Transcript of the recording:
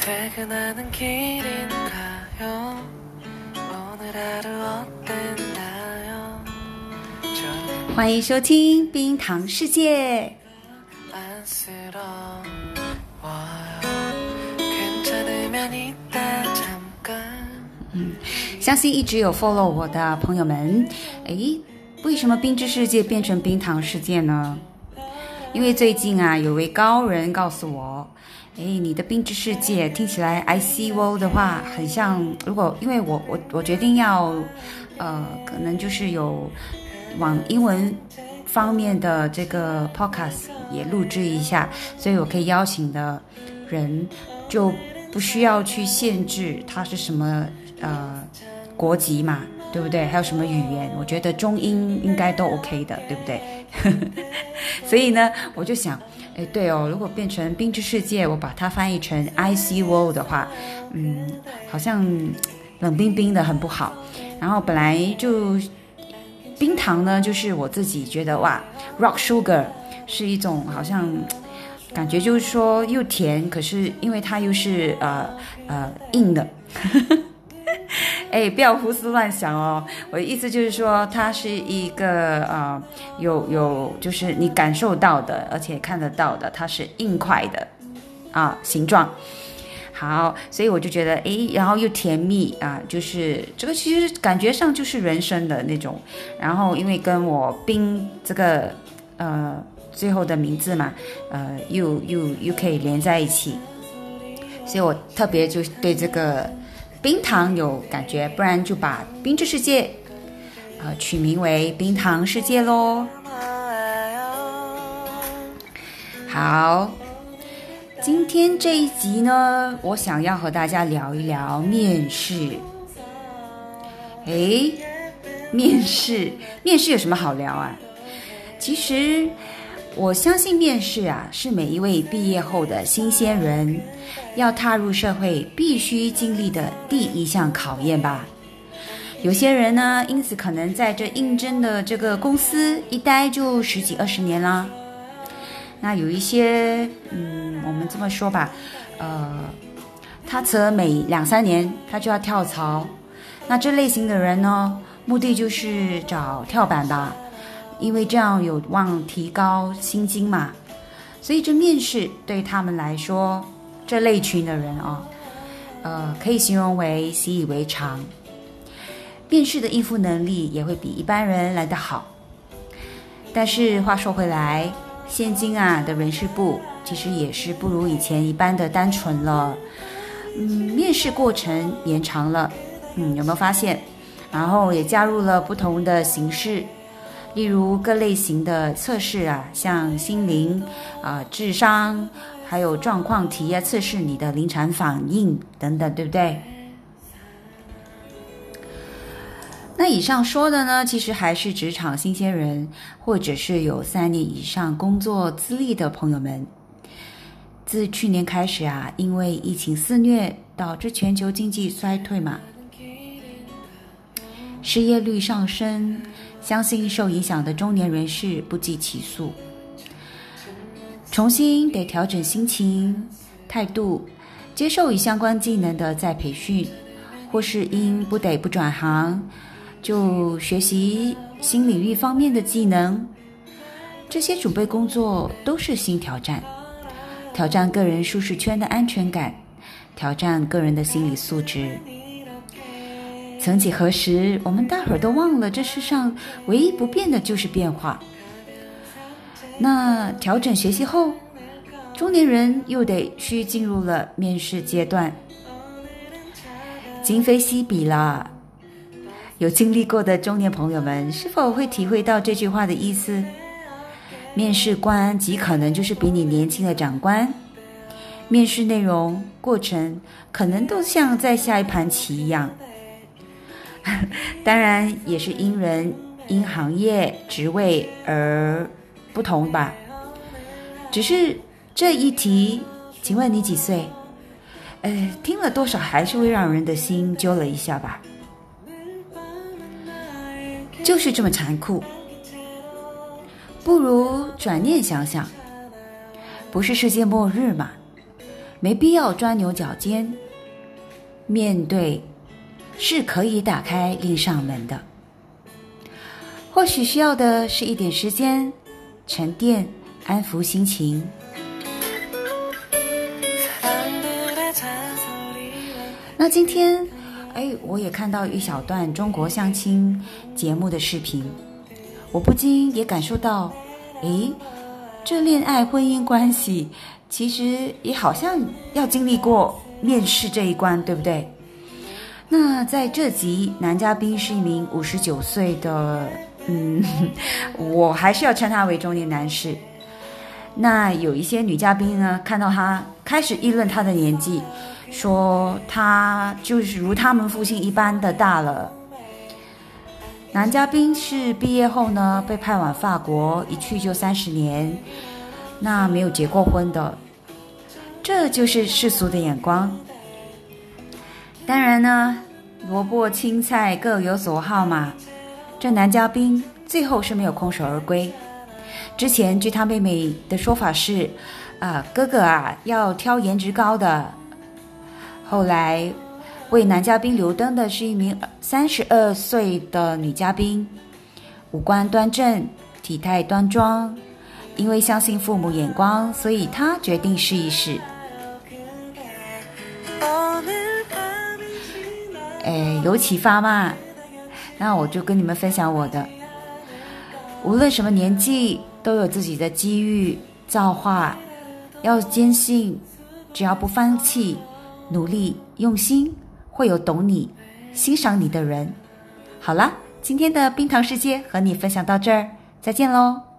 퇴근하는 길인가요 오늘 하루 어땠나요 조금 欢迎收听《冰糖世界》。 안쓰러워요 괜찮으면 이따 잠깐 相信一直有 follow 我的朋友们，诶，为什么冰之世界变成冰糖世界呢？因为最近啊，有位高人告诉我， 诶，你的冰之世界听起来 I C O 的话，很像。如果因为我我我决定要，呃，可能就是有往英文方面的这个 podcast 也录制一下，所以我可以邀请的人就不需要去限制他是什么呃国籍嘛，对不对？还有什么语言？我觉得中英应该都 OK 的，对不对？所以呢，我就想，哎，对哦，如果变成冰之世界，我把它翻译成 I C World 的话，嗯，好像冷冰冰的，很不好。然后本来就冰糖呢，就是我自己觉得哇，rock sugar 是一种好像感觉就是说又甜，可是因为它又是呃呃硬的。哎，不要胡思乱想哦！我的意思就是说，它是一个呃，有有，就是你感受到的，而且看得到的，它是硬块的啊形状。好，所以我就觉得，哎，然后又甜蜜啊，就是这个其实感觉上就是人生的那种。然后因为跟我冰这个呃最后的名字嘛，呃，又又又可以连在一起，所以我特别就对这个。冰糖有感觉，不然就把《冰之世界》呃取名为《冰糖世界》喽。好，今天这一集呢，我想要和大家聊一聊面试。诶，面试，面试有什么好聊啊？其实，我相信面试啊，是每一位毕业后的新鲜人。要踏入社会必须经历的第一项考验吧。有些人呢，因此可能在这应征的这个公司一待就十几二十年啦。那有一些，嗯，我们这么说吧，呃，他则每两三年他就要跳槽。那这类型的人呢，目的就是找跳板吧，因为这样有望提高薪金嘛。所以这面试对他们来说。这类群的人啊，呃，可以形容为习以为常，面试的应付能力也会比一般人来得好。但是话说回来，现今啊的人事部其实也是不如以前一般的单纯了。嗯，面试过程延长了，嗯，有没有发现？然后也加入了不同的形式，例如各类型的测试啊，像心灵啊、智商。还有状况题啊，测试你的临场反应等等，对不对？那以上说的呢，其实还是职场新鲜人，或者是有三年以上工作资历的朋友们。自去年开始啊，因为疫情肆虐，导致全球经济衰退嘛，失业率上升，相信受影响的中年人士不计其数。重新得调整心情、态度，接受与相关技能的再培训，或是因不得不转行，就学习新领域方面的技能。这些准备工作都是新挑战，挑战个人舒适圈的安全感，挑战个人的心理素质。曾几何时，我们大伙儿都忘了，这世上唯一不变的就是变化。那调整学习后，中年人又得需进入了面试阶段，今非昔比了。有经历过的中年朋友们，是否会体会到这句话的意思？面试官极可能就是比你年轻的长官，面试内容、过程可能都像在下一盘棋一样。当然，也是因人、因行业、职位而。不同吧，只是这一题，请问你几岁？呃，听了多少还是会让人的心揪了一下吧。就是这么残酷。不如转念想想，不是世界末日嘛？没必要钻牛角尖。面对是可以打开另一扇门的，或许需要的是一点时间沉淀，安抚心情。那今天，哎，我也看到一小段中国相亲节目的视频，我不禁也感受到，哎，这恋爱婚姻关系其实也好像要经历过面试这一关，对不对？那在这集，男嘉宾是一名五十九岁的，嗯，我还是要称他为中年男士。那有一些女嘉宾呢，看到他开始议论他的年纪。说他就是如他们父亲一般的大了。男嘉宾是毕业后呢被派往法国，一去就三十年，那没有结过婚的，这就是世俗的眼光。当然呢，萝卜青菜各有所好嘛。这男嘉宾最后是没有空手而归。之前据他妹妹的说法是，啊哥哥啊要挑颜值高的。后来，为男嘉宾留灯的是一名三十二岁的女嘉宾，五官端正，体态端庄。因为相信父母眼光，所以她决定试一试。哎，有启发吗？那我就跟你们分享我的。无论什么年纪，都有自己的机遇造化，要坚信，只要不放弃。努力用心，会有懂你、欣赏你的人。好了，今天的冰糖世界和你分享到这儿，再见喽。